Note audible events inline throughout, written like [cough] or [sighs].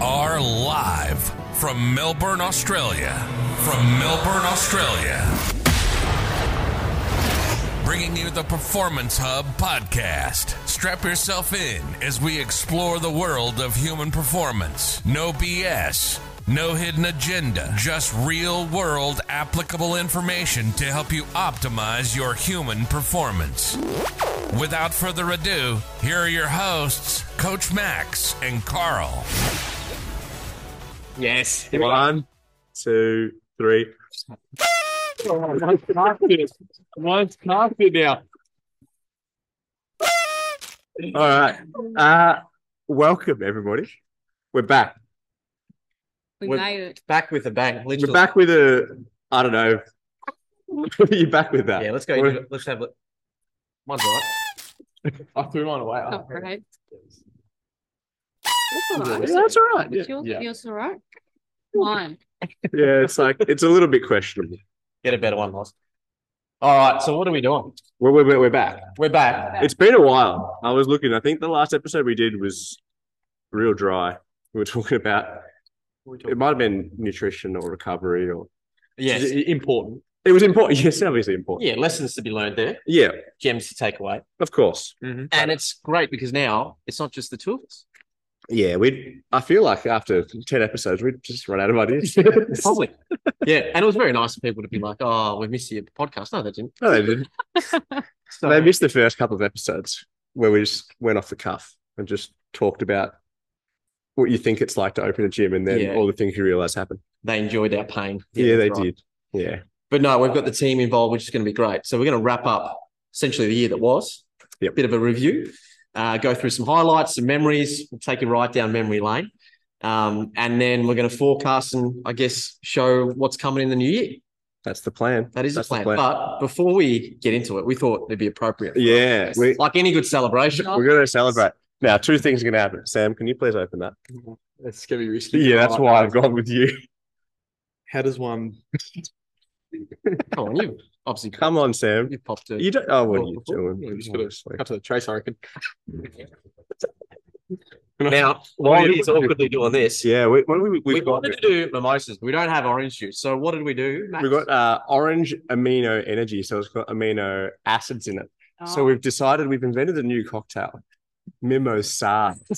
are live from Melbourne, Australia. From Melbourne, Australia. Bringing you the Performance Hub podcast. Strap yourself in as we explore the world of human performance. No BS. No hidden agenda, just real world applicable information to help you optimize your human performance. Without further ado, here are your hosts, Coach Max and Karl. Yes. One, two, three. Mine's casted. Mine's casted now. All right. Uh, welcome, everybody. We're back. We We're- made it. Back with a bang. We're back with a, I don't know. [laughs] You're back with that. Yeah, let's go. We're- into it. Let's have it. Mine's all right. I threw mine away. Oh, great. That's all right. Yeah, that's all right. Yeah. Yours, yeah. yours all right? Mine. yeah, it's like, it's a little bit questionable. Get a better one, Loz. All right. So what are we doing? We're, we're, we're back. We're back. It's been a while. I was looking, I think the last episode we did was real dry. We were talking about, it might have been nutrition or recovery or, Yes. important. It was important. [laughs] Yes, obviously important. Yeah. Lessons to be learned there. Yeah, Gems to take away. of course. Mm-hmm. And it's great because now it's not just the two of us. Yeah, we. I feel like after ten episodes, we'd just run out of [laughs] ideas. Probably. [laughs] yeah. And it was very nice of people to be like, "Oh, we missed your podcast." No, they didn't. no, they didn't. [laughs] So, They missed the first couple of episodes where we just went off the cuff and just talked about what you think it's like to open a gym, and then Yeah. all the things you realize happen. they enjoyed our pain. Yeah, they right. did. Yeah, But no, we've got the team involved, which is going to be great. So we're going to wrap up essentially the year that was. Yep. Bit of a review, uh, go through some highlights, some memories, we'll take you right down memory lane. Um, and then we're going to forecast and I guess show what's coming in the new year. that's the plan. That is That's the the plan. plan. But before we get into it, we thought it'd be appropriate. Yeah, we, like any good celebration. we're going to celebrate. Now, two things are going to happen. Sam, can you please open that? It's gonna be risky. Yeah, that's why I've gone with you. How does one? Come on, you obviously Come on, Sam. you popped it. You don't. Oh, what are you before- doing? You just gotta cut to the trace, I reckon. [laughs] Now, while he's awkwardly doing this, Yeah, we, when we, we we've got wanted to do mimosas, but we don't have orange juice. So what did we do? Max? We've got uh, orange amino energy, so it's got amino acids in it. So Oh. we've decided we've invented a new cocktail, mimosa. [laughs]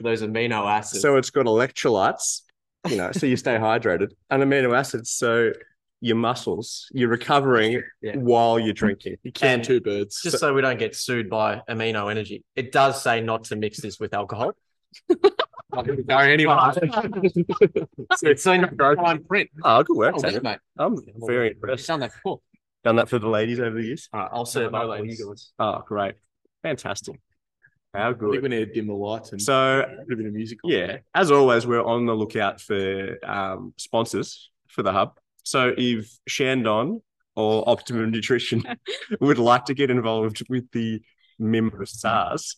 those amino acids. So it's got electrolytes, you know, so you stay hydrated, and amino acids, so your muscles, you're recovering Yeah. while you're drinking. You can And- two birds. just so we don't get sued by amino energy, it does say not to mix this with alcohol. [laughs] no, anyway. It's in the fine print. Oh, good work, Oh, Sam. mate. I'm very impressed. done that before. Done that for the ladies over the years. All right, I'll serve No, up ladies. Oh, great. Fantastic. How I think we need to dim the lights and So, put a bit of music on. yeah, as always, we're on the lookout for um, sponsors for the hub. So if Chandon or Optimum Nutrition [laughs] would like to get involved with the mimosas,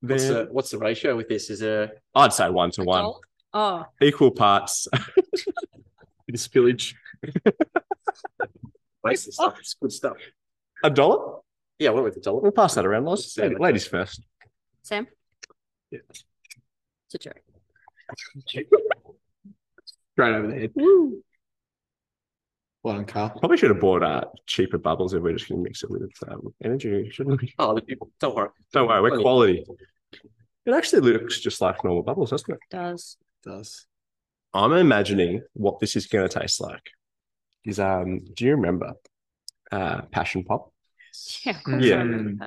What's then the, what's the ratio with this? Is a I'd say one to one, Oh, equal parts. [laughs] Bit of spillage. [laughs] waste of stuff. It's good stuff. A dollar? Yeah, what with the dollar? We'll pass that around. Ladies, Yeah. ladies first. Sam? Yeah. It's a joke. Straight over the head. Woo. Well done, Karl. Probably should have bought uh, cheaper bubbles if we're just going to mix it with um, energy, shouldn't we? Oh, don't worry. Don't worry, we're Plenty. quality. It actually looks just like normal bubbles, doesn't it? Does. It does. I'm imagining what this is going to taste like. Is um, do you remember uh, Passion Pop? Yeah, Yeah. I remember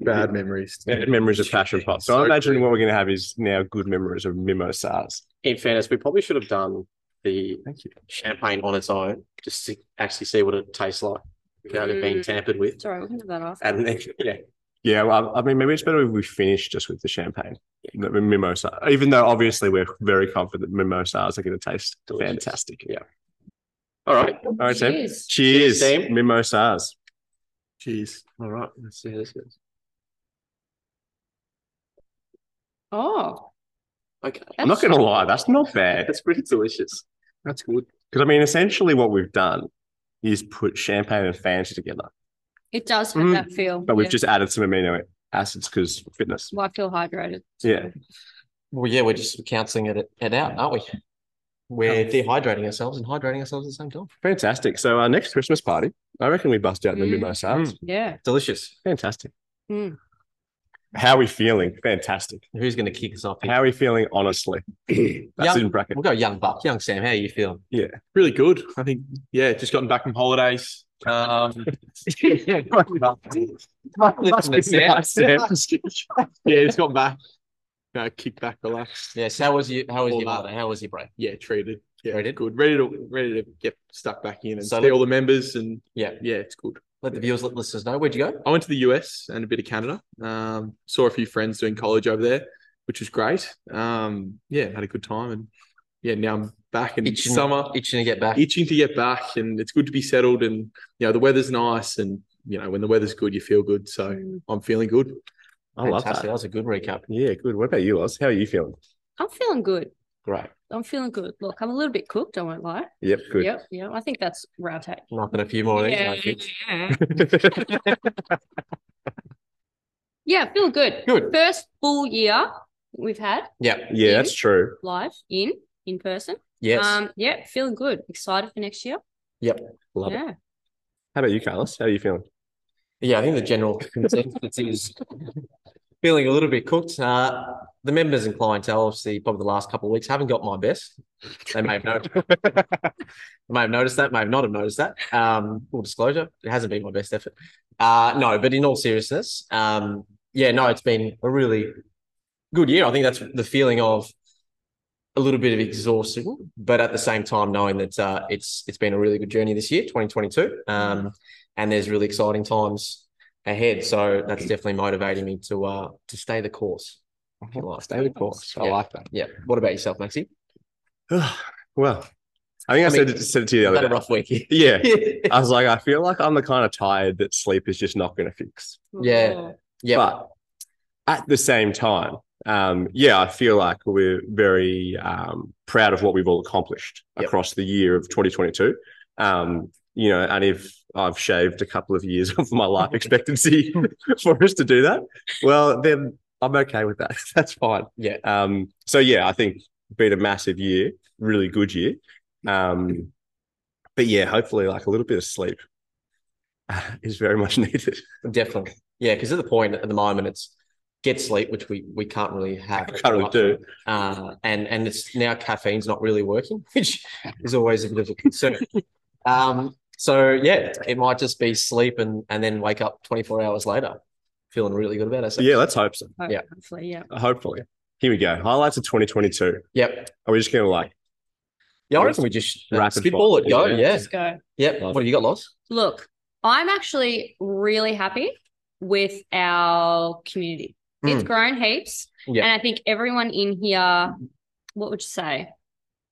Bad memories. Memories of Passion Pop. So, So I'm imagining what we're going to have is now good memories of mimosas. In fairness, we probably should have done the Thank you. champagne on its own, just to actually see what it tastes like without it being Mm. tampered with. Sorry, we can do that after. And then, yeah, Yeah, well, I mean, maybe it's better if we finish just with the champagne, the mimosa. Even though obviously we're very confident mimosas are going to taste Delicious. fantastic. Yeah. all right. All right, Sam. Cheers. Cheers, Cheers, Sam. mimosas. Cheers. All right. Let's see how this goes. Oh, Okay. I'm not going to lie, that's not bad. That's pretty delicious. That's good. Because I mean, essentially, what we've done is put champagne and Fanta together, it does have Mm. that feel. but we've yeah. just added some amino acids because fitness. Well, I feel hydrated. Yeah. Well, yeah, we're just counselling it, it out, aren't we? We're dehydrating ourselves and hydrating ourselves at the same time. Fantastic. So our next Christmas party, I reckon we bust out in the Mm. Mimo Sabs. Yeah. Delicious. Fantastic. Mm. How are we feeling? Fantastic. Who's going to kick us off? Here? How are we feeling honestly? [clears throat] That's Young- in bracket. We'll go young buck, young Sam. How are you feeling? Yeah, really good. I think, yeah, just gotten back from holidays. Um, Listen [laughs] yeah, just gotten back. Uh, kick back, relax. Yes. How was you? How was All your mother? How was your break? Yeah, treated. Yeah, Treated? good. Ready to ready to get stuck back in and So see let- all the members and Yeah. yeah, it's good. Let the viewers, let listeners know. Where'd you go? I went to the US and a bit of Canada. Um, saw a few friends doing college over there, which was great. Um, yeah, had a good time and yeah, now I'm back in Itching, summer, itching to get back. itching to get back, and it's good to be settled. And you know, the weather's nice, and you know, when the weather's good, you feel good. So. I'm feeling good. I love that. That was a good recap. Yeah, good. What about you, Oz? How are you feeling? I'm feeling good. Great. I'm feeling good. Look, I'm a little bit cooked, I won't lie. Yep, good. Yep, yeah. I think that's round take. Nothing a few more of these. Yeah, I yeah. [laughs] yeah, feeling good. Good. First full year we've had Yeah. yeah, that's true. live in in person. Yes. Um, yeah, feeling good. Excited for next year. yep. Love it. yeah. How about you, Carlos? How are you feeling? Yeah, I think the general consensus is feeling a little bit cooked. Uh, the members and clientele, obviously, probably the last couple of weeks haven't got my best. They may have noticed, [laughs] may have noticed that, may have not have noticed that. Um, full disclosure, it hasn't been my best effort. Uh, no, but in all seriousness, um, yeah, no, it's been a really good year. I think that's the feeling of a little bit of exhaustion, but at the same time knowing that uh, it's it's been a really good journey this year, 2022, um, and there's really exciting times ahead. So that's definitely motivating me to uh to stay the course. if you like. Stay the course. I Yeah. like that. Yeah. What about yourself, Maxi? [sighs] well, I think I, I said, mean, it, said it to you the Had other a rough week. Yeah. [laughs] I was like, I feel like I'm the kind of tired that sleep is just not going to fix. Yeah. Oh, yeah. But at the same time, um, yeah, I feel like we're very um, proud of what we've all accomplished Yep. across the year of 2022. Um, you know, and if I've shaved a couple of years [laughs] of my life [laughs] expectancy [laughs] for us to do that, well, then I'm okay with that. That's fine. Yeah. Um, so yeah, I think been a massive year, really good year. Um, but yeah, hopefully, like a little bit of sleep is very much needed. Definitely. Yeah, because at the point at the moment it's get sleep, which we we can't really have. Can't really do. Uh, and and it's now caffeine's not really working, which is always a bit of a concern. um, so yeah, it might just be sleep and and then wake up 24 hours later, feeling really good about ourselves. Yeah, let's hope so. hope- Yeah. Hopefully, yeah. Hopefully. Here we go. Highlights of 2022. Yep. Are we just going to like, Yeah, I reckon we just uh, Rapid spitball fire. it. Go. Yeah. Yeah. Let's go. Yep. Love What have you got, Loz? Look, I'm actually really happy with our community. It's Mm. grown heaps. Yeah. And I think everyone in here, what would you say,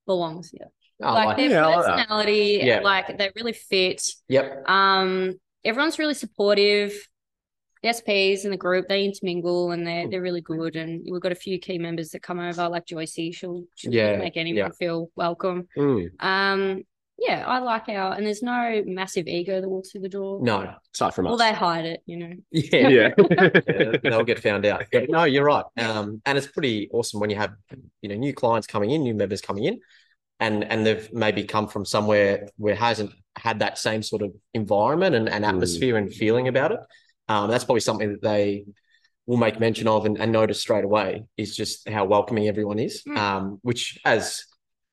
belongs here. Oh, like like- their Yeah, I like personality, Yeah. like they really fit. Yep. Um, everyone's really supportive. The SPs in the group, they intermingle and Hmm. they're they're really good. And we've got a few key members that come over, like Joycey. She'll, she'll Yeah, make anyone yeah. feel welcome. mm, Um, yeah, I like our and there's no massive ego that walks through the door. No. aside from Well, us? they hide it, you know. [laughs] [laughs] Yeah. yeah. Yeah, they'll get found out. Yeah, no, you're right. Um, and it's pretty awesome when you have, you know, new clients coming in, new members coming in, and and they've maybe come from somewhere where hasn't had that same sort of environment and, and Mm. atmosphere and feeling about it. Um, that's probably something that they will make mention of and, and notice straight away is just how welcoming everyone is. Mm. Um, which as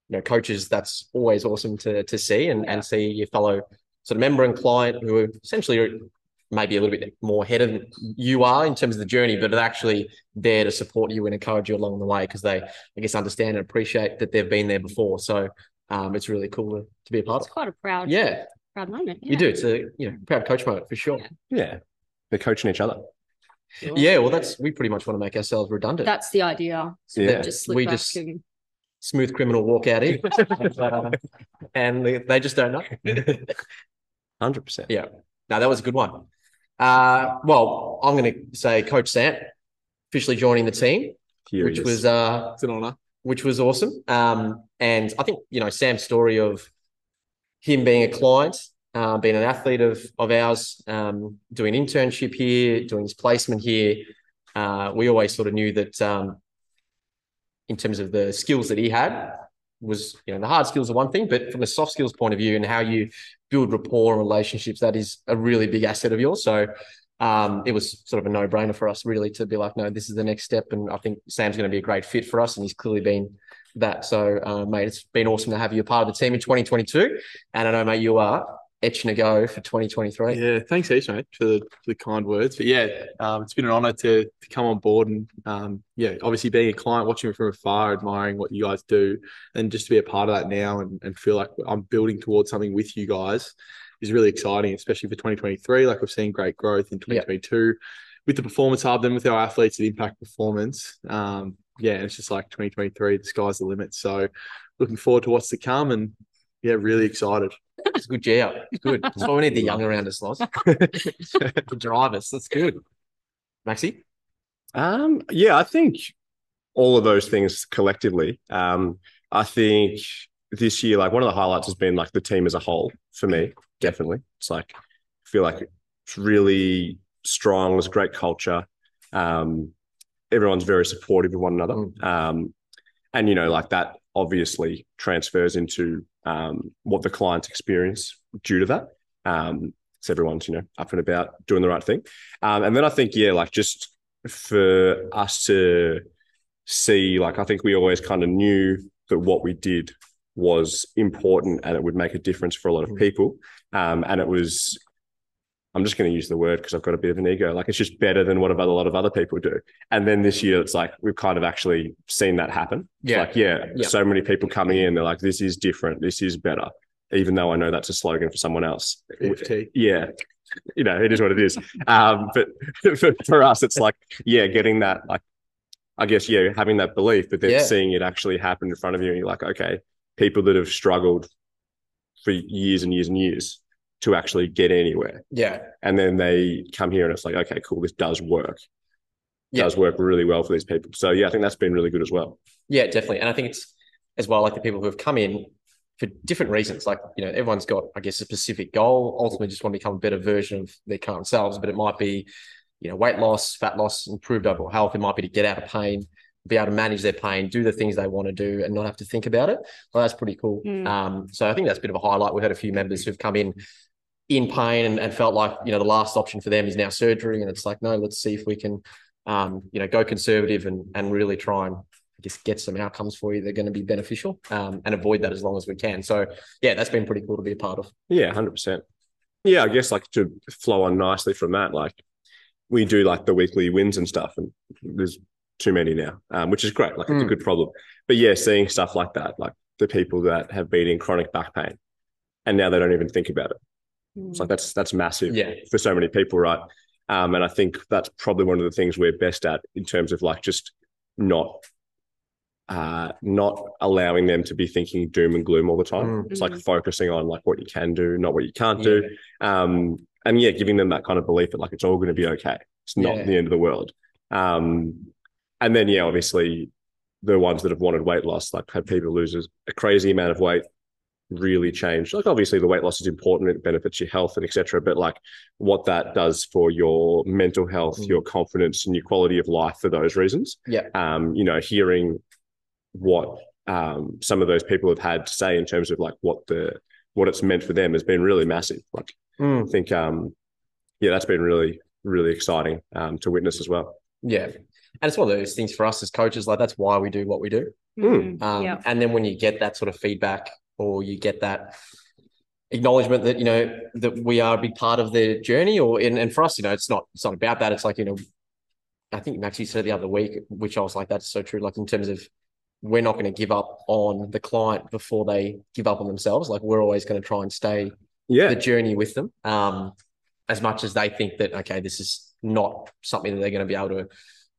you know, coaches, that's always awesome to to see and, and see your fellow sort of member and client who are essentially are maybe a little bit more ahead of you are in terms of the journey, but are actually there to support you and encourage you along the way because they, I guess, understand and appreciate that they've been there before. So um, it's really cool to, to be a part of It's of. quite a proud, Yeah, proud moment. you do. It's a you know proud coach moment for sure. yeah. They're coaching each other. Yeah, well, that's we pretty much want to make ourselves redundant. That's the idea. So Yeah. we just We just- and Smooth criminal walk out in, [laughs] [laughs] Uh, and they, they just don't know. [laughs] 100%. Yeah. No, that was a good one. Uh, well, I'm going to say Coach Sam officially joining the team, Here which was uh, It's an honor. which was awesome. Um, and I think you know Sam's story of him being a client, uh, being an athlete of of ours, um, doing internship here, doing his placement here. Uh, we always sort of knew that um, in terms of the skills that he had was, you know, the hard skills are one thing, but from a soft skills point of view and how you build rapport and relationships, that is a really big asset of yours. So um, it was sort of a no brainer for us really to be like, no, this is the next step. And I think Sam's going to be a great fit for us. And he's clearly been that. So, uh, mate, it's been awesome to have you a part of the team in 2022. And I know, mate, you are etching to go for 2023. Yeah, thanks, Heath, mate, for the, for the kind words. But yeah, um, it's been an honour to, to come on board and um, yeah, obviously being a client, watching it from afar, admiring what you guys do, and just to be a part of that now and, and feel like I'm building towards something with you guys is really exciting, especially for 2023. Like we've seen great growth in 2022 with the performance hub, then with our athletes at Impact Performance. Um, yeah, and it's just like 2023, the sky's the limit. So looking forward to what's to come and yeah, really excited. It's a good yeah, It's good. [laughs] That's why we need the young around us, Loz. [laughs] to drive us. That's good. Maxi? Um, yeah, I think all of those things collectively. Um, I think this year, like one of the highlights has been like the team as a whole for me. Definitely, it's like I feel like it's really strong. There's great culture. Um, everyone's very supportive of one another. Mm. Um, and you know, like that obviously transfers into um, what the clients experience due to that. Um, so everyone's you know up and about doing the right thing. Um, and then I think yeah, like just for us to see, like I think we always kind of knew that what we did was important and it would make a difference for a lot of Mm. people. Um, and it was, I'm just going to use the word because I've got a bit of an ego. Like it's just better than what a lot of other people do. And then this year, it's like we've kind of actually seen that happen. It's Yeah. like, yeah, Yeah. so many people coming in, they're like, this is different. This is better. Even though I know that's a slogan for someone else. EFT. Yeah. You know, it is what it is. Um, but [laughs] for, for us, it's like, yeah, getting that, like, I guess, yeah, having that belief, but then Yeah. seeing it actually happen in front of you, and you're like, okay, people that have struggled for years and years and years to actually get anywhere. Yeah. And then they come here and it's like, okay, cool, this does work. Yeah. Does work really well for these people. So yeah, I think that's been really good as well. Yeah, definitely. And I think it's as well like the people who have come in for different reasons. Like, you know, everyone's got, I guess, a specific goal, ultimately just want to become a better version of their current selves, but it might be, you know, weight loss, fat loss, improved overall health. It might be to get out of pain, be able to manage their pain, do the things they want to do and not have to think about it. Well, that's pretty cool. Mm. Um, so I think that's a bit of a highlight. We've had a few members who've come in in pain and, and felt like, you know, the last option for them is now surgery. And it's like, no, let's see if we can, um, you know, go conservative and, and really try and I guess get some outcomes for you that are going to be beneficial um, and avoid that as long as we can. So yeah, that's been pretty cool to be a part of. Yeah, hundred percent. Yeah, I guess like to flow on nicely from that, like we do like the weekly wins and stuff, and there's too many now, um, which is great. Like it's a Mm. good problem. But yeah, seeing stuff like that, like the people that have been in chronic back pain, and now they don't even think about it. It's like that's that's massive Yeah. for so many people, right? Um, and I think that's probably one of the things we're best at in terms of like just not uh, not allowing them to be thinking doom and gloom all the time. Mm. It's like focusing on like what you can do, not what you can't do. Um, and yeah, giving them that kind of belief that like it's all going to be okay. It's not Yeah. the end of the world. Um, and then yeah, obviously the ones that have wanted weight loss, like had people lose a crazy amount of weight, really change. Like obviously the weight loss is important, it benefits your health and etc. But like what that does for your mental health, Mm. your confidence, and your quality of life for those reasons. Yeah. Um, you know, hearing what um some of those people have had to say in terms of like what the what it's meant for them has been really massive. Like Mm. I think um yeah, that's been really, really exciting um to witness as well. Yeah. And it's one of those things for us as coaches, like that's why we do what we do. Mm. Um, yeah. And then when you get that sort of feedback or you get that acknowledgement that, you know, that we are a big part of their journey or, and, and for us, you know, it's not, it's not about that. It's like, you know, I think Max, you said the other week, which I was like, that's so true. Like in terms of we're not going to give up on the client before they give up on themselves. Like we're always going to try and stay Yeah. the journey with them. Um, as much as they think that, okay, this is not something that they're going to be able to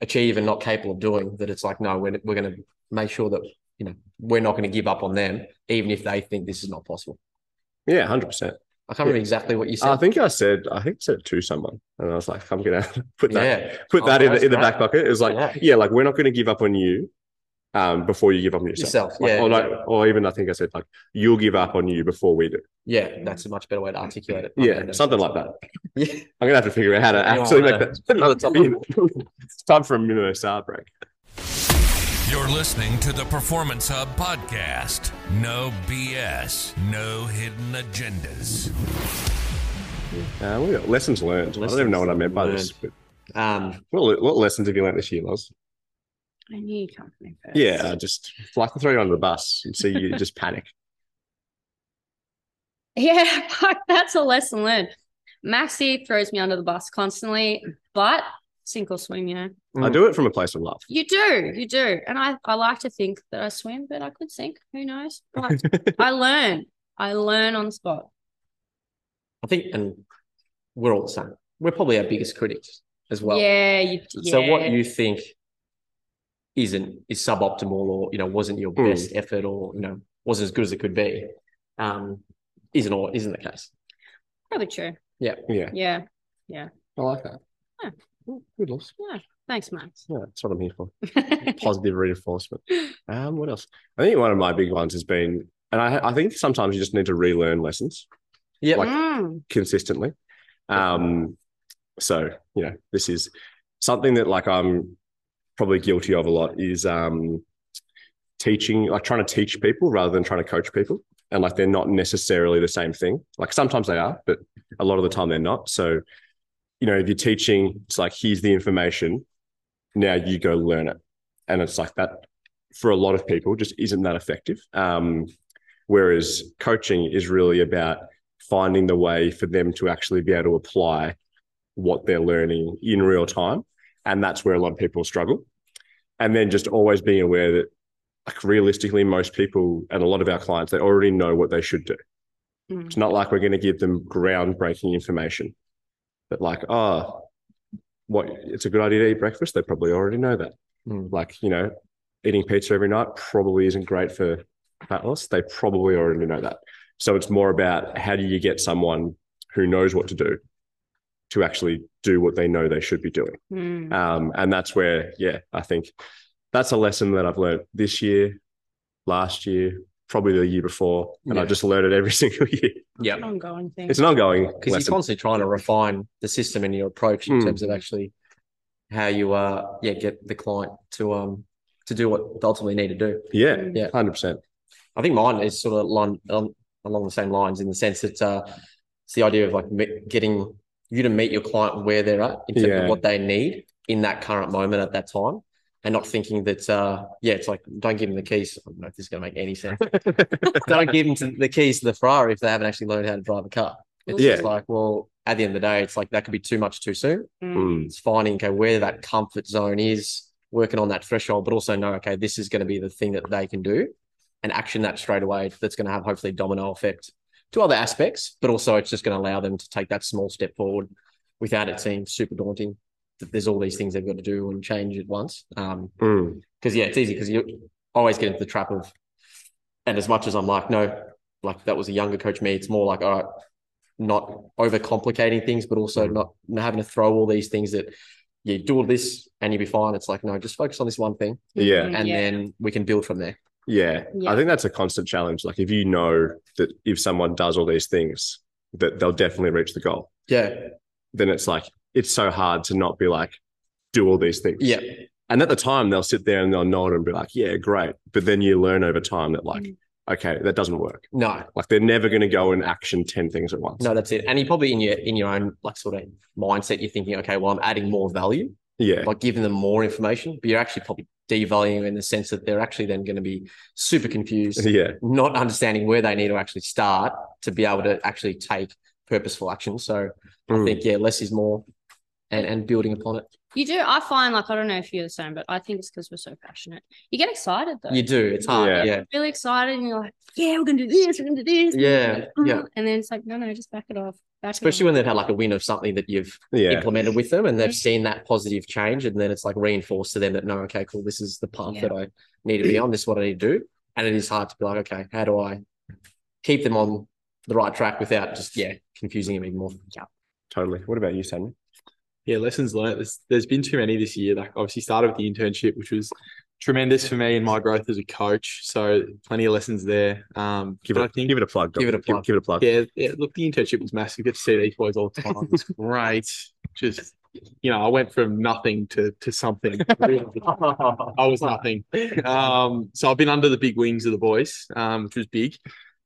achieve and not capable of doing, that it's like, no, we're, we're going to make sure that, you know, we're not going to give up on them, even if they think this is not possible. Yeah, hundred percent. I can't remember exactly what you said. I think I said I think I said it to someone, and I was like, I'm gonna [laughs] put that yeah. put Oh, that in the, in the back pocket. It was like, Yeah. yeah, like we're not going to give up on you um, before you give up on yourself. Yourself, Like, yeah, or, like, exactly. or even I think I said like you'll give up on you before we do. Yeah, that's a much better way to articulate it. Yeah, something like that. [laughs] Yeah. I'm gonna have to figure out how to actually make that another topic? [laughs] it's time for a minute star break. You're listening to the Performance Hub podcast. No BS, no hidden agendas. Uh, we got lessons learned. I don't even know what I meant by this. But Um, what, what lessons have you learned this year, Loz? I knew you'd come for me first. Yeah, I just like to throw you under the bus and see you just panic. [laughs] Yeah, [laughs] that's a lesson learned. Maxie throws me under the bus constantly, but sink or swim, you know. I do it from a place of love. You do, you do. And I, I like to think that I swim, but I could sink. Who knows? But [laughs] I learn. I learn on the spot. I think, and we're all the same. We're probably our biggest critics as well. yeah, you, So what you think isn't is suboptimal or you know wasn't your Hmm. best effort or you know wasn't as good as it could be, um, isn't all isn't the case. probably true. Yeah. Yeah. Yeah, Yeah. I like that. Yeah. Oh, Good Loz. Thanks, Max. Yeah, that's what I'm here for. [laughs] Positive reinforcement. Um, what else? I think one of my big ones has been, and I, I think sometimes you just need to relearn lessons Yeah, Like- Mm. consistently. Um, so you know, this is something that like I'm probably guilty of a lot is um teaching, like trying to teach people rather than trying to coach people. And like they're not necessarily the same thing. Like sometimes they are, but a lot of the time they're not. So, you know, if you're teaching, it's like here's the information, now you go learn it. And it's like that for a lot of people just isn't that effective. Um, whereas coaching is really about finding the way for them to actually be able to apply what they're learning in real time. And that's where a lot of people struggle. And then just always being aware that, like, realistically, most people and a lot of our clients, they already know what they should do. Mm. It's not like we're going to give them groundbreaking information, but like, oh, what it's a good idea to eat breakfast. They probably already know that. Mm. Like, you know, eating pizza every night probably isn't great for fat loss. They probably already know that. So it's more about how do you get someone who knows what to do to actually do what they know they should be doing. Mm. Um, and that's where, yeah, I think that's a lesson that I've learned this year, last year, probably the year before, and I just learned it every [laughs] single year. yeah. It's an ongoing thing. It's an ongoing because you're constantly trying to refine the system and your approach in Mm. terms of actually how you uh yeah get the client to um to do what they ultimately need to do. Yeah, Mm. Yeah. hundred percent. I think mine is sort of line, um, along the same lines in the sense that uh, it's the idea of like me- getting you to meet your client where they're at in terms Yeah. of what they need in that current moment at that time, and not thinking that uh, yeah, it's like don't give them the keys. I don't know if this is going to make any sense. [laughs] don't give them the keys to the Ferrari if they haven't actually learned how to drive a car. It's Yeah. just like well, at the end of the day, it's like that could be too much too soon. Mm. Mm. It's finding okay where that comfort zone is, working on that threshold, but also know okay this is going to be the thing that they can do, and action that straight away. That's going to have hopefully domino effect to other aspects, but also it's just going to allow them to take that small step forward without it seeming super daunting. That there's all these things they've got to do and change at once. Um, Mm. because yeah, it's easy because you always get into the trap of, and as much as I'm like, no, like that was a younger coach me, it's more like, all right, not overcomplicating things, but also Mm. not, not having to throw all these things that you do all this and you'll be fine. It's like, no, just focus on this one thing Yeah. Mm, and yeah. then we can build from there. Yeah. Yeah. I think that's a constant challenge. Like if you know that if someone does all these things, that they'll definitely reach the goal, Yeah. then it's like it's so hard to not be like, do all these things. Yeah. And at the time they'll sit there and they'll nod and be like, yeah, great. But then you learn over time that like, Mm. okay, that doesn't work. No, Like they're never going to go and action 10 things at once. no, that's it. And you probably in your, in your own like sort of mindset, you're thinking, okay, well, I'm adding more value. Yeah. like giving them more information, but you're actually probably devaluing in the sense that they're actually then going to be super confused, [laughs] Yeah. not understanding where they need to actually start to be able to actually take purposeful action. So I Mm. think yeah, less is more, and and building upon it. You do. I find like I don't know if you're the same, but I think it's because we're so passionate. You get excited though. You do. It's hard. Yeah. Yeah. really excited, and you're like, "Yeah, we're gonna do this. We're gonna do this." Yeah. Mm-hmm. Yeah. And then it's like, no, no, just back it off. Back Especially it when they've had like a win of something that you've Yeah. implemented with them and they've seen that positive change and then it's like reinforced to them that no, okay, cool, this is the path Yeah. that I need to be on, this is what I need to do. And it is hard to be like, okay, how do I keep them on the right track without just yeah, confusing them even more. Yeah. Totally. What about you, Samuel? Yeah, lessons learned. There's, there's been too many this year. Like obviously started with the internship, which was tremendous for me and my growth as a coach. So plenty of lessons there. Um, Give it, I think give it a plug. Give it a plug. give it a plug. yeah, yeah, look, the internship was massive. Get to see these boys all the time. It's [laughs] great. Just you know, I went from nothing to to something. [laughs] I was nothing. Um, so I've been under the big wings of the boys, um, which was big.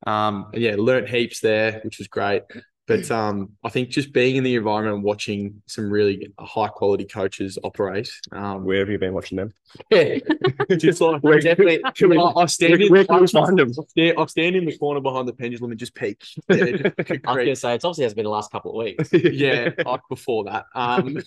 Um, and yeah, learnt heaps there, which was great. But um, I think just being in the environment and watching some really high quality coaches operate, um, Where have you been watching them? [laughs] Yeah, just like we're definitely. I, I stand in, Where can we find them? I stand, I stand in the corner behind the pendulum and just peek. Yeah, just [laughs] I was going to say it's obviously has been the last couple of weeks. [laughs] yeah, like before that. Um,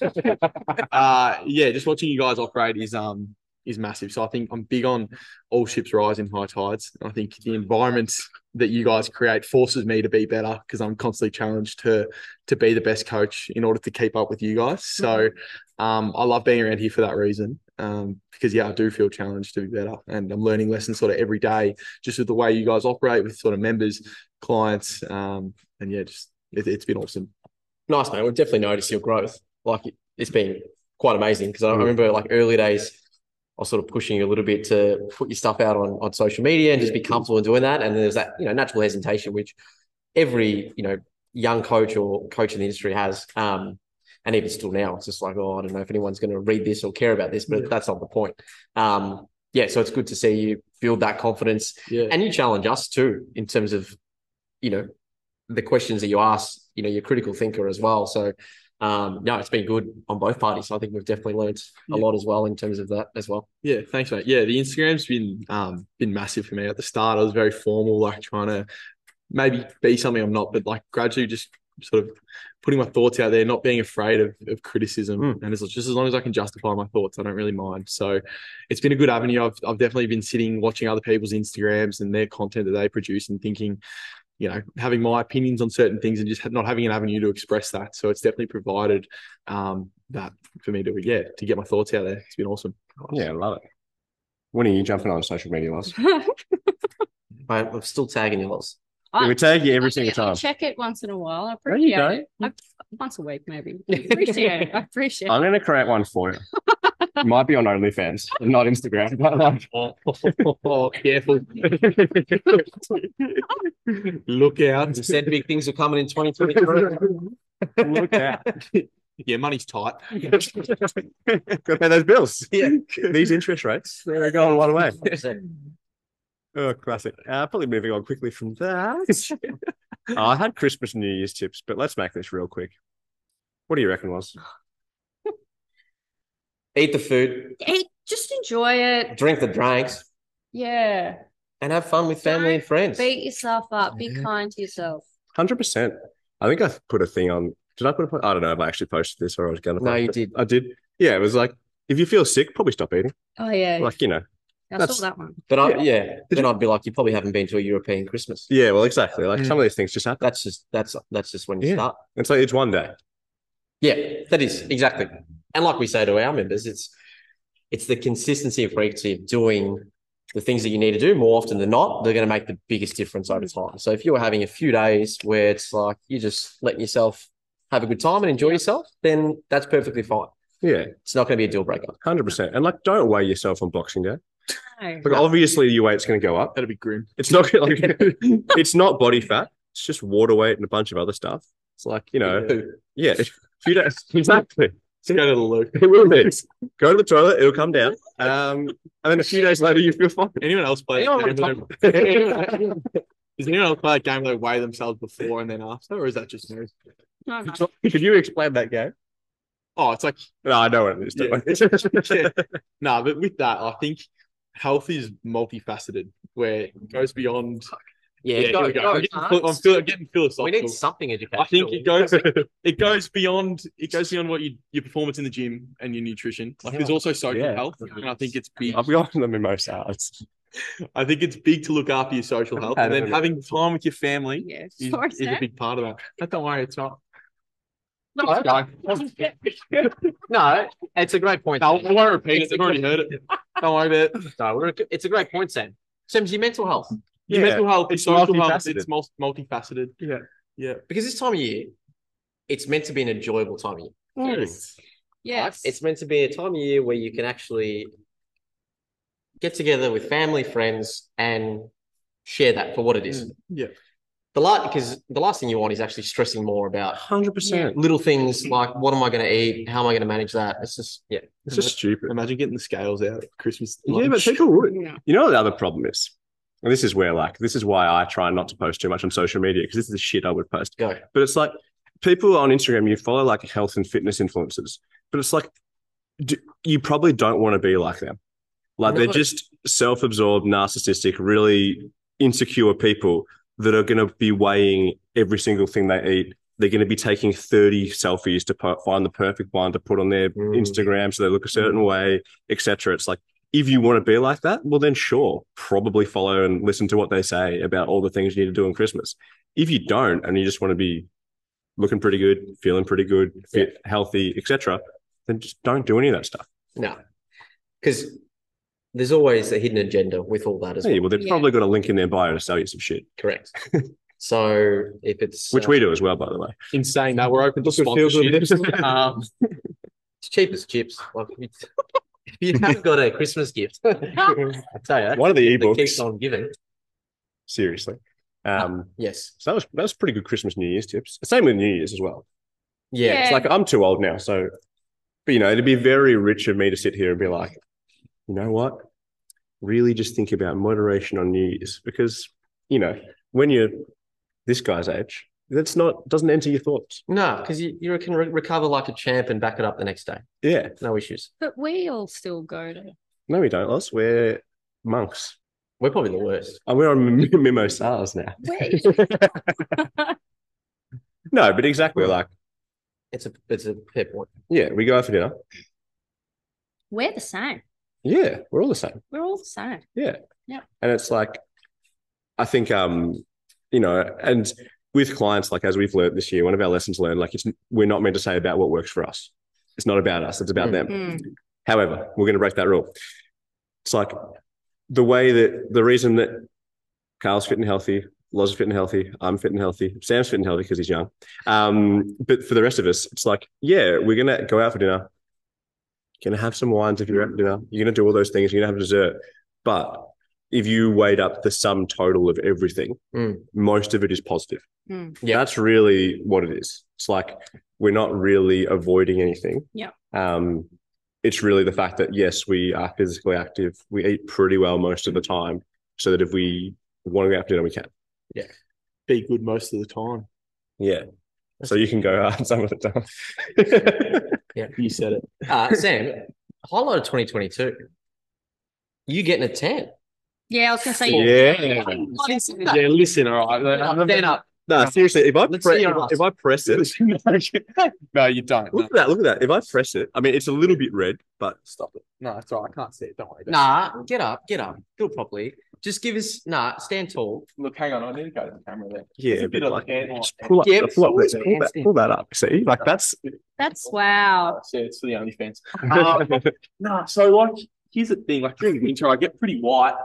uh, yeah, just watching you guys operate is um is massive. So I think I'm big on all ships rise in high tides. I think the environment that you guys create forces me to be better because I'm constantly challenged to to be the best coach in order to keep up with you guys. So um, I love being around here for that reason. Um, because yeah, I do feel challenged to be better, and I'm learning lessons sort of every day, just with the way you guys operate with sort of members, clients, um, and yeah, just it, it's been awesome. Nice, mate. We've definitely noticed your growth. Like it, it's been quite amazing because I Mm. remember like early days, I was sort of pushing you a little bit to put your stuff out on, on social media and just be comfortable in doing that. And then there's that, you know, natural hesitation, which every, you know, young coach or coach in the industry has. Um, and even still now, it's just like, oh, I don't know if anyone's going to read this or care about this, but that's not the point. Um, yeah, so it's good to see you build that confidence Yeah, and you challenge us too in terms of you know the questions that you ask you know you're critical thinker as well so um no it's been good on both parties i think we've definitely learned a Yeah. lot as well in terms of that as well Yeah, thanks, mate. Yeah, the Instagram's been um been massive for me. At the start, I was very formal, like trying to maybe be something I'm not, but like gradually just sort of putting my thoughts out there, not being afraid of, of criticism. Mm. And it's just as long as I can justify my thoughts, I don't really mind. So it's been a good avenue. I've I've definitely been sitting watching other people's Instagrams and their content that they produce and thinking, you know, having my opinions on certain things and just not having an avenue to express that. So it's definitely provided um that for me to yeah, to get my thoughts out there. It's been awesome. Yeah, I love it. When are you jumping on social media, Loz? [laughs] I, i'm still tagging you lots Yeah, we tag you every I- single I time. check it once in a while. I No, you appreciate it. I, once a week, maybe. I appreciate it. I appreciate I'm going to create one for you. It might be on OnlyFans, not Instagram. But like, [laughs] oh, oh, oh, oh, careful. Look out. said big things are coming in 2023 look out. Yeah, money's tight. [laughs] Got to pay those bills. Yeah. These interest rates, they're going one way. Oh, classic. [laughs] Uh, probably moving on quickly from that. Oh, [laughs] I had Christmas and New Year's tips, but let's make this real quick. What do you reckon was? [sighs] eat the food Hey, just enjoy it. drink the drinks Yeah. and have fun with family and friends Beat yourself up. Be Yeah. kind to yourself. Hundred percent. I think I put a thing on. Did I put a? po- I don't know if I actually posted this or I was going to. no you did I did. Yeah, it was like if you feel sick, probably stop eating. Oh yeah. Like you know. I that's- saw that one. but i Yeah. yeah then i'd be like you probably haven't been to a european christmas Yeah, well, exactly. Like Mm. some of these things just happen. that's just that's that's just when you Yeah. start And so it's one day. Yeah, that is exactly. And like we say to our members, it's it's the consistency and frequency of doing the things that you need to do more often than not. They're going to make the biggest difference over time. So if you're having a few days where it's like you're just letting yourself have a good time and enjoy yourself, then that's perfectly fine. Yeah, It's not going to be a deal breaker. hundred percent. And like, don't weigh yourself on Boxing Day. No. Like, obviously, your weight's going to go up. That'd be grim. It's not like [laughs] [laughs] it's not body fat. It's just water weight and a bunch of other stuff. It's like you know, yeah. If you don't [laughs] exactly, Let's go to the loo. it will be. Go to the toilet. It'll come down. Um, and then a few days later, you feel fine. Anyone else play? Anyone a game wanna Does anyone else play a game where they weigh themselves before and then after, or is that just me? No, no. Could you explain that game? Oh, it's like No, I know what it is. don't Yeah. worry. no, but with that, I think health is multifaceted, where it goes beyond. Yeah, Yeah, go- here we go. go, I'm getting, Hans. phil- I'm feel- getting we need something educational. I think it goes [laughs] it goes beyond it goes beyond what you your performance in the gym and your nutrition. Like there's also social Yeah. health, and I think it's big. I've gotten on the mimosa. It's- I think it's big to look after your social health, and then having time with your family Yeah. is, is a big part of that. But don't worry, it's not. No, [laughs] no, it's a great point. No, I won't repeat it. They've already heard it. Don't worry about it. No, we're, it's a great point, Sam. Sam's your mental health. Your Yeah, mental health, it's it's social health, multifaceted. it's mul- multifaceted. Yeah. Yeah. Because this time of year, it's meant to be an enjoyable time of year. Yes. Yes. It's meant to be a time of year where you can actually get together with family, friends, and share that for what it is. Mm, yeah. The last because the last thing you want is actually stressing more about Hundred percent. little things like what am I going to eat? How am I going to manage that? It's just yeah. It's just stupid. Imagine getting the scales out at Christmas. Yeah, but lunch. people would. Yeah. You know what the other problem is? And this is where, like, this is why I try not to post too much on social media because this is the shit I would post. Go. But it's like people on Instagram, you follow like health and fitness influencers, but it's like do, you probably don't want to be like them. Like they're just self-absorbed, narcissistic, really insecure people that are going to be weighing every single thing they eat. They're going to be taking 30 selfies to find the perfect one to put on their Mm. Instagram so they look a certain way, etc. It's like if you want to be like that, well then sure, probably follow and listen to what they say about all the things you need to do on Christmas. If you don't and you just want to be looking pretty good, feeling pretty good, fit, healthy, etc., then just don't do any of that stuff. No, because there's always a hidden agenda with all that as Hey, well. well, they've Yeah. probably got a link in their bio to sell you some shit, Correct. [laughs] so if it's which uh, we do as well, by the way. in saying that, we're open to Look at sponsorship. [laughs] um, it's cheap as chips. Like, if you haven't got a Christmas gift, [laughs] I tell you, One of the that keeps ebooks, on giving. seriously. Um, Yes. so that was that was pretty good Christmas New Year's tips. Same with New Year's as well. Yeah. Yeah. It's like I'm too old now, so but you know, it'd be very rich of me to sit here and be like, you know what? Really just think about moderation on New Year's because, you know, when you're this guy's age, that's not doesn't enter your thoughts. No, because you, you can re- recover like a champ and back it up the next day. Yeah. No issues. But we all still go to. No, we don't, Loz. We're monks. We're probably the worst. And we're on mim- [laughs] mimosas now. Wait. [laughs] no, but exactly like, It's a it's a fair point. yeah, we go out for dinner. We're the same. Yeah, we're all the same. We're all the same. Yeah. Yeah. And it's like, I think, um, you know, and with clients, like as we've learned this year, one of our lessons learned, like it's we're not meant to say about what works for us. It's not about us. It's about Mm. them. However, we're going to break that rule. It's like the way that the reason that Karl's fit and healthy, Loz is fit and healthy, I'm fit and healthy, Sam's fit and healthy because he's young. Um, but for the rest of us, it's like, yeah, we're going to go out for dinner. Going to have some wines if you're out for dinner. You're going to do all those things. You're going to have dessert. But if you weighed up the sum total of everything, Mm. most of it is positive. Mm. Yeah. That's really what it is. It's like we're not really avoiding anything. Yeah. Um, it's really the fact that yes, we are physically active. We eat pretty well most of the time, so that if we want to go out to dinner, we can. Yeah. Be good most of the time. Yeah. So you can go out [laughs] some of the time. [laughs] You said it. Uh, [laughs] Sam, highlight of 2022. You getting a 10. Yeah, I was gonna say. Yeah. Yeah, listen, all right. Stand up. no, seriously, if I pre- if, if I press it, [laughs] no, you don't. No, look at that, look at that. If I press it, I mean, it's a little bit red, but stop it. No, it's all right. I can't see it. Don't worry. Nah, get up, get up. Do it properly. Just give us, nah, stand tall. Look, hang on. I need to go to the camera there. yeah, It's a bit but of like, hand just pull up, Yeah, pull up, always pull that, pull that up. See, like that's That's wow. Yeah, it's for the OnlyFans. [laughs] Um, no, so like, here's the thing. Like during winter, I get pretty white.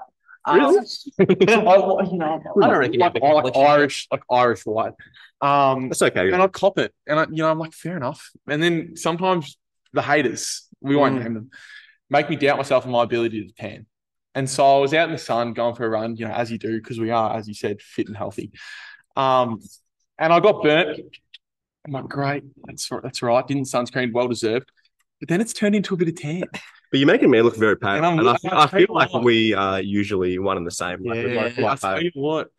Um, Really? [laughs] I, you know, I don't reckon you like, have like. Irish, like Irish white. Um, that's okay. and I cop it, and I, you know, I'm like, fair enough. And then sometimes the haters, we won't Mm. name them, make me doubt myself and my ability to tan. And so I was out in the sun going for a run, you know, as you do, because we are, as you said, fit and healthy. Um, and I got burnt. I'm like, great, that's that's right. Didn't sunscreen, well deserved. But then it's turned into a bit of tan. But you're making me look very pale, And and I, I I tell you feel like we are usually one and the same. Like, we're both I tell you what,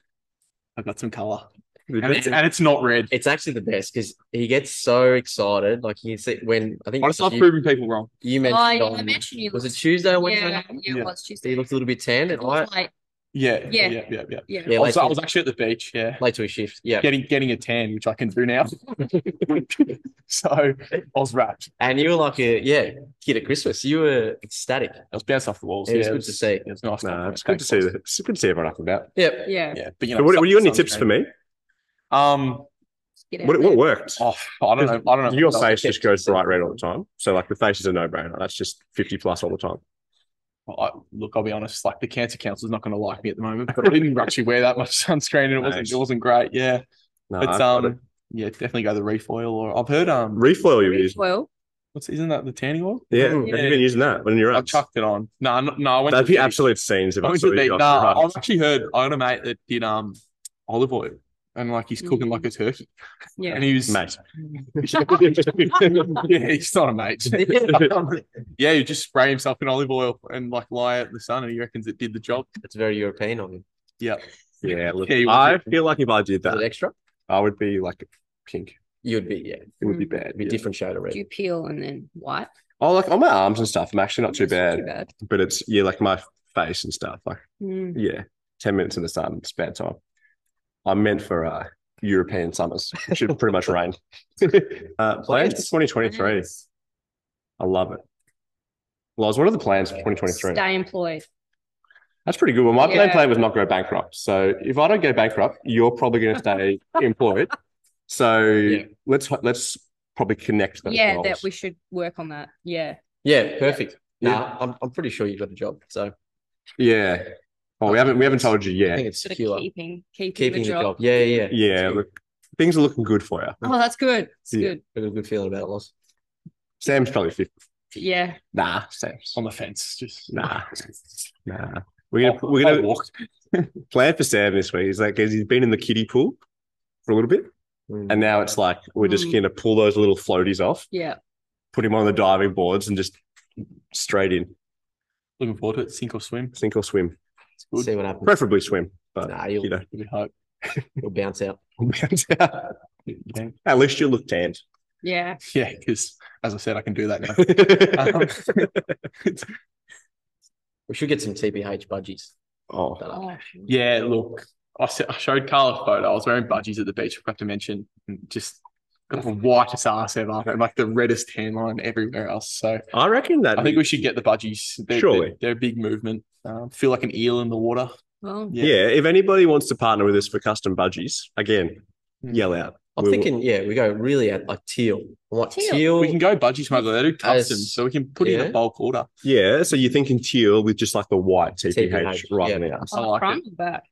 I got some color, and it's, and it's not red. It's actually the best because he gets so excited. Like he said, when I think I just love you, proving people wrong. you Oh, mentioned, yeah, on- I mentioned you. was it Tuesday or Wednesday? Yeah, yeah, Yeah. it was Tuesday. He looked a little bit tanned and It I like, Yeah, Yeah. yeah, yeah, yeah. yeah. Yeah, I, was, I was actually at the beach. Yeah, late to his shift. Yeah. getting getting a tan, which I can do now. [laughs] so I was wrapped. And you were like a yeah, kid at Christmas. You were ecstatic. I was bounced off the walls. It was good to see. It was nice. no, stuff, it's good to see. It's good to see everyone up and about. Yep. yeah. Yeah, but you know, So what, what do you any tips for me? Um, Get out What, what worked? oh, I don't know. I don't know. Your face just goes bright red all the time. So like the face is a no brainer. That's just 50 plus all the time. I, look, I'll be honest. Like the cancer council is not going to like me at the moment, but I didn't [laughs] actually wear that much sunscreen, and it wasn't. It wasn't great. Yeah, No, but I've got it. um, yeah, definitely go the Reef oil. Or I've heard um, Reef oil you use. Well, what's isn't that the tanning oil? Yeah, Mm. have you been using that when you're I up? chucked it on. No, no, no I went. That'd to be the beach. absolute scenes if I I went saw to the you beach. go No, for a run. I've actually heard. I had a mate that did um olive oil, and like he's cooking like a turkey. Yeah. And he was Mate. [laughs] yeah, he's not a mate. [laughs] yeah, he just spray himself in olive oil and like lie out in the sun, and he reckons it did the job. It's very European of him. Yeah, Yeah, look, Yeah, I feel like if I did that, extra? I would be like pink. You'd be yeah. It would be Mm. bad. It'd be yeah. different shade of red. Do red. you peel and then white? Oh, like on my arms and stuff, I'm actually not too bad, Too bad. but it's yeah, like my face and stuff. Like Mm. yeah, ten minutes in the sun, it's bad time. I'm meant for uh European summers. It should pretty much [laughs] rain. [laughs] uh, plans for 2023. I love it. Loz, what are the plans for 2023? Stay employed. That's pretty good. Well, my plan Yeah. plan was not go bankrupt. So if I don't go bankrupt, you're probably going to stay [laughs] employed. So Yeah. let's let's probably connect those Yeah, goals. that we should work on that. Yeah. Yeah, perfect. Yeah. Nah, I'm I'm pretty sure you got a job. So yeah. Oh, we haven't we haven't told you I yet. think it's Sort of secure. keeping, keeping, Keeping the the job. job. Yeah, yeah, yeah. Yeah, look, things are looking good for you. Oh, that's good. It's Yeah. good. good. Got a good feeling about it, Loz. Sam's probably 50. Yeah. Nah, Sam's. on the fence. Just Nah, nah. We're gonna I'll- we're gonna walk. [laughs] plan for Sam this week. He's like, 'cause he's been in the kiddie pool for a little bit, Mm. and now it's like we're just Mm. gonna pull those little floaties off, Yeah. put him on the diving boards, and just straight in, Looking forward to it. Sink or swim. sink or swim, It's good. See what happens. preferably swim. But Nah, you'll, you know, We hope. [laughs] you'll bounce out. [laughs] Bounce Yeah, at least you look tanned. Yeah. yeah. Because as I said, I can do that now. [laughs] Um, We should get some TPH budgies. oh, Oh, yeah, look, I, showed Karl a photo. I was wearing budgies at the beach. I forgot to mention, just got the whitest ass ever, and like the reddest tan line everywhere else. So I reckon that. I think we should get the budgies. They're, Surely. they're, they're a big movement. Um, feel like an eel in the water. well, yeah. if anybody wants to partner with us for custom budgies, again, Hmm. yell out. I'm We'll- thinking, yeah, we go really at like teal. I want Teal. teal. We can go budgie smuggler. They do custom, As- so we can put in a bulk order. Yeah, so you're thinking teal with just like the white TPH, TPH, right yeah. on the arms. I on like front or back.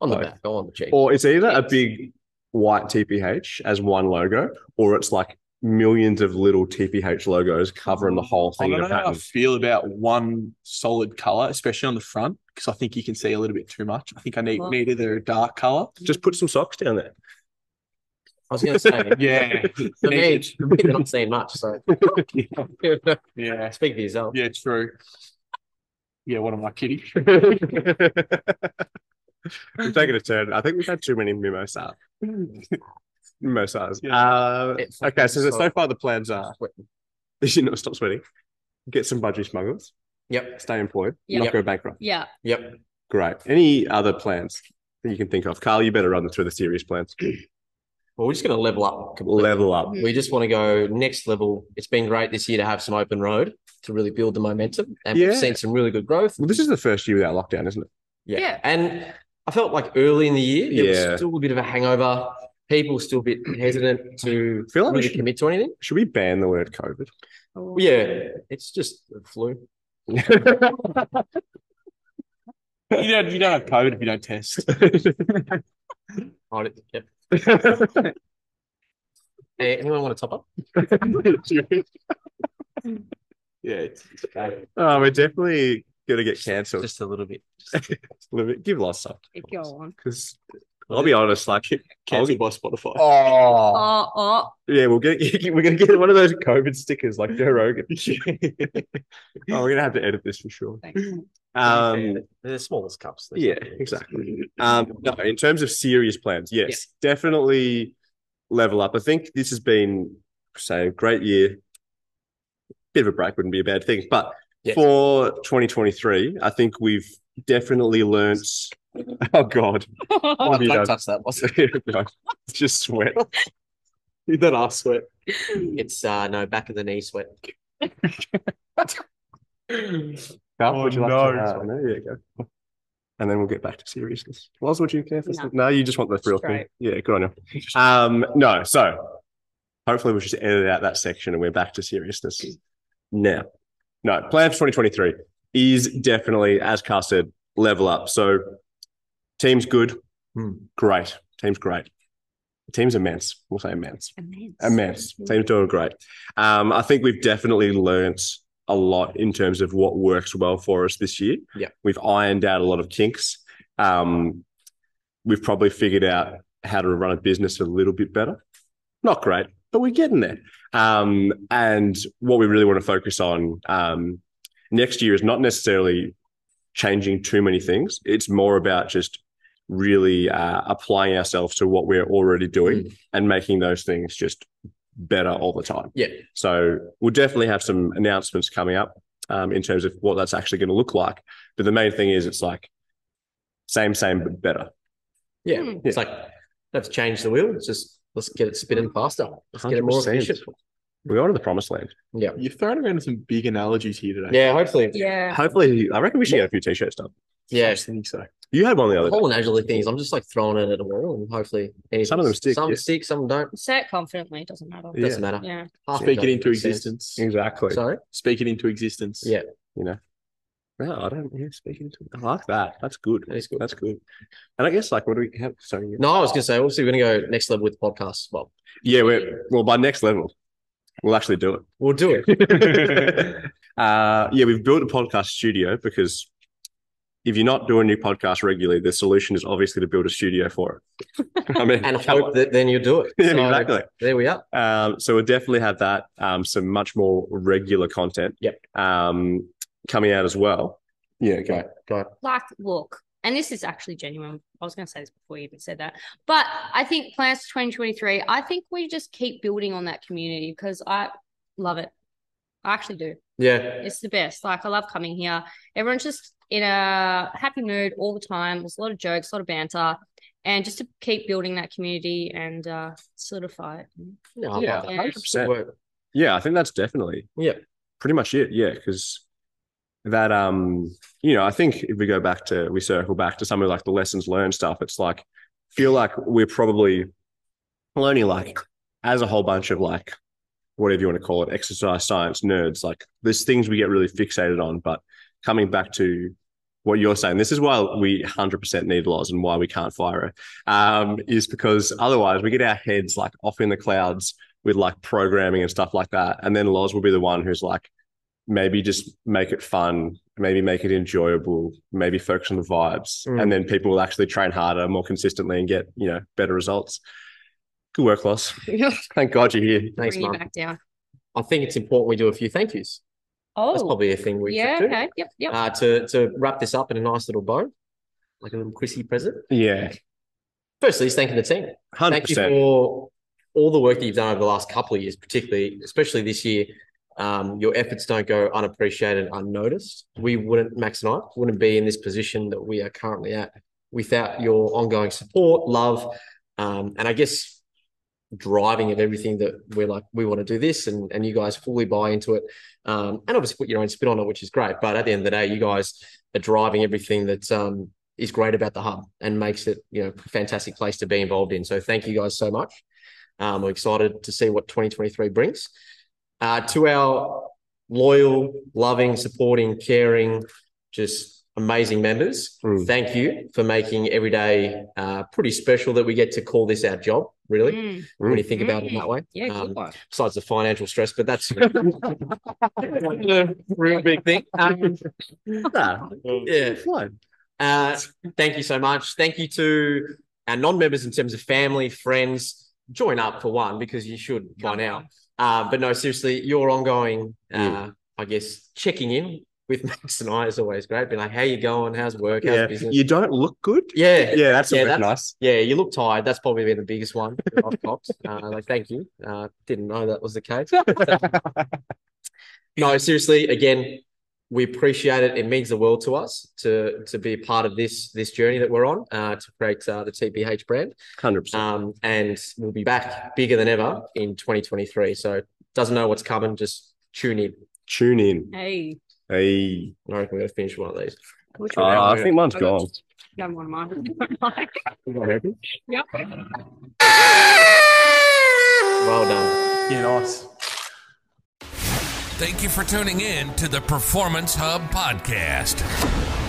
on the Both. back, go on the cheek. Or it's either a big white TPH as one logo, or it's like millions of little TPH logos covering the whole thing. I thing don't in a know how I feel about one solid color, especially on the front, because I think you can see a little bit too much. I think I need, Well- need either a dark color. Just put some socks down there. I was going to say, [laughs] Yeah. for me, for me, they're not seeing much. So [laughs] Yeah. [laughs] speak for yourself. Yeah, true. Yeah, what am I kidding? We're taking a turn. I think we've had too many mimosa. [laughs] Mimosas. Yeah. Uh, okay, so, so so- far the plans are [laughs] you know, stop sweating, get some budgie smugglers, Yep, stay employed, Yep. not go bankrupt. Yeah. yep. Great. Any other plans that you can think of? Karl, you better run through the serious plans. [clears throat] Well, we're just going to level up. Completely. Level up. We just want to go next level. It's been great this year to have some open road to really build the momentum, and Yeah. we've seen some really good growth. Well, this is the first year without lockdown, isn't it? Yeah. Yeah. And I felt like early in the year, there Yeah. was still a bit of a hangover. People still a bit hesitant to Feel like we really should- commit to anything. Should we ban the word COVID? Oh. Well, yeah, it's just the flu. [laughs] You don't, you don't have COVID if you don't test. [laughs] Oh, yep. Hey, [laughs] eh, anyone want to top up? yeah. It's, oh, we're definitely gonna get cancelled. Just a little bit. [laughs] a little bit. Give lots up Go on. because I'll be honest, like cancelled by Spotify. oh Oh, oh. yeah, we'll get [laughs] we're gonna get one of those COVID stickers like Joe Rogan. [laughs] oh, we're gonna have to edit this for sure. Thanks. Um, They're the smallest cups. They're- yeah, exactly. Um, no, in terms of serious plans, yes, Yeah. definitely level up. I think this has been say a great year. Bit of a break wouldn't be a bad thing, but Yes. for 2023, I think we've definitely learnt. [laughs] Oh God, what have you Don't touch that. What's it? [laughs] It's just sweat. You don't ask sweat. It's uh no back of the knee sweat. [laughs] Karl, Oh, would you like no. to? Uh, no, yeah, go. And then we'll get back to seriousness. Loz, would you care for No. No, you just want the real thing. Yeah, good on you. Um, no, so hopefully we'll just edit out that section and we're back to seriousness. Now, no, plan for 2023 is definitely, as Karl said, level up. So team's good, Hmm. great. Team's great. Team's immense. We'll say immense. Immense. Immense. Team's doing great. Um, I think we've definitely learnt a lot in terms of what works well for us this year. Yeah. We've ironed out a lot of kinks. Um, we've probably figured out how to run a business a little bit better. Not great, but we're getting there. Um, and what we really want to focus on um, next year is not necessarily changing too many things. It's more about just really uh, applying ourselves to what we're already doing and making those things just better all the time. Yeah. So we'll definitely have some announcements coming up um, in terms of what that's actually going to look like. But the main thing is it's like same, same, but better. Yeah. Hmm. It's like let's change the wheel. It's just let's get it spinning faster. Let's get it more 100%. efficient. We're going to the promised land. Yeah. You've thrown around some big analogies here today. Yeah. Hopefully. Yeah. Hopefully, I reckon we should get a few t-shirts done. Yeah. I think so. You had one the The other day. whole analogy things. I'm just like throwing it at the wall, and hopefully anything- Some of them stick, Some yeah. stick. Some don't. Say it confidently. It doesn't matter. Yeah. Doesn't matter. Yeah. Half Speak of it it into makes sense. existence. Exactly. Sorry. Speak it into existence. Yeah. No, I don't. Yeah, speaking to. I like that. That's good. That is good. That's good. And I guess like, what do we have? Sorry. yeah. No, I was gonna say. Obviously, we're gonna go next level with podcasts. Well, Yeah, we're well by next level, we'll actually do it. we'll do it. [laughs] uh, yeah, we've built a podcast studio because if you're not doing new podcasts regularly, the solution is obviously to build a studio for it. [laughs] I mean, and hope on. that then you do it. [laughs] Yeah, So, exactly. There we are. Um, so we'll definitely have that. Um, some much more regular content. Yep. Um, coming out as well. Yeah. Okay. Go, go. Like, look, and this is actually genuine. I was going to say this before you even said that, but I think plans for 2023. I think we just keep building on that community because I love it. I actually do. Yeah. It's the best. Like I love coming here. Everyone's just in a happy mood all the time. There's a lot of jokes, a lot of banter, and just to keep building that community and uh, solidify it. Yeah. Yeah, 100%. Yeah, I think that's definitely Yeah. pretty much it. Yeah, because that um, you know, I think if we go back to we circle back to some of like the lessons learned stuff, it's like feel like we're probably learning like as a whole bunch of like whatever you want to call it, exercise science nerds. Like there's things we get really fixated on, but coming back to what you're saying, this is why we 100% need Loz and why we can't fire it, um, is because otherwise we get our heads like off in the clouds with like programming and stuff like that. And then Loz will be the one who's like, maybe just make it fun, maybe make it enjoyable, maybe focus on the vibes. Mm. And then people will actually train harder, more consistently and get, you know, better results. Good work, Loz. [laughs] Thank God you're here. Thanks, Bring you back down. I think it's important we do a few thank yous. Oh, That's probably a thing we yeah. should do. Okay. Yep. Yep. Uh, to to wrap this up in a nice little bow, like a little Chrissy present. Yeah. Firstly, is thanking the team. 100%. Thank you for all the work that you've done over the last couple of years, particularly, especially this year. Um, your efforts don't go unappreciated, unnoticed. We wouldn't, Max and I, wouldn't be in this position that we are currently at without your ongoing support, love, um, and I guess driving of everything that we're like, we want to do this, and and you guys fully buy into it, um, and obviously put your own spin on it, which is great. But at the end of the day, you guys are driving everything that um, is great about the hub and makes it, you know, a fantastic place to be involved in. So thank you guys so much. Um, we're excited to see what 2023 brings. Uh, to our loyal, loving, supporting, caring, just amazing members, Mm. thank you for making every day uh, pretty special that we get to call this our job, really, Mm, when you think about it that way. yeah. Good Um, one. besides the financial stress, but that's [laughs] a real big thing. Um, [laughs] yeah. Fine. Uh, thank you so much. Thank you to our non-members in terms of family, friends. Join up for one because you should by now. Uh, but no, seriously, your ongoing, uh, Mm. I guess, checking in with [laughs] Max and I is always great. Being like, how you going? How's work? How's Yeah. business? You don't look good. yeah. Yeah, that's Yeah, always that's- nice. Yeah, you look tired. That's probably been the biggest one [laughs] I've copped. Uh, like, thank you. Uh, didn't know that was the case. [laughs] no, seriously, again, we appreciate it. It means the world to us to to be a part of this this journey that we're on uh, to create uh, the TPH brand. 100%. Um, and we'll be back bigger than ever in 2023. So doesn't know what's coming, just tune in. Tune in. Hey. Hey. I reckon we're gonna finish one of these. Which Uh. I think mine's I got- gone. Got one of mine. [laughs] Yep. Well done. Yeah, nice. Thank you for tuning in to the Performance Hub podcast.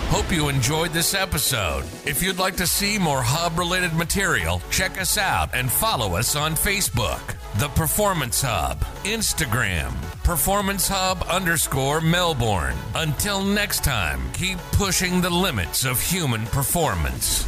Hope you enjoyed this episode. If you'd like to see more Hub related material, check us out and follow us on Facebook, The Performance Hub, Instagram, Performance Hub underscore Melbourne. Until next time, keep pushing the limits of human performance.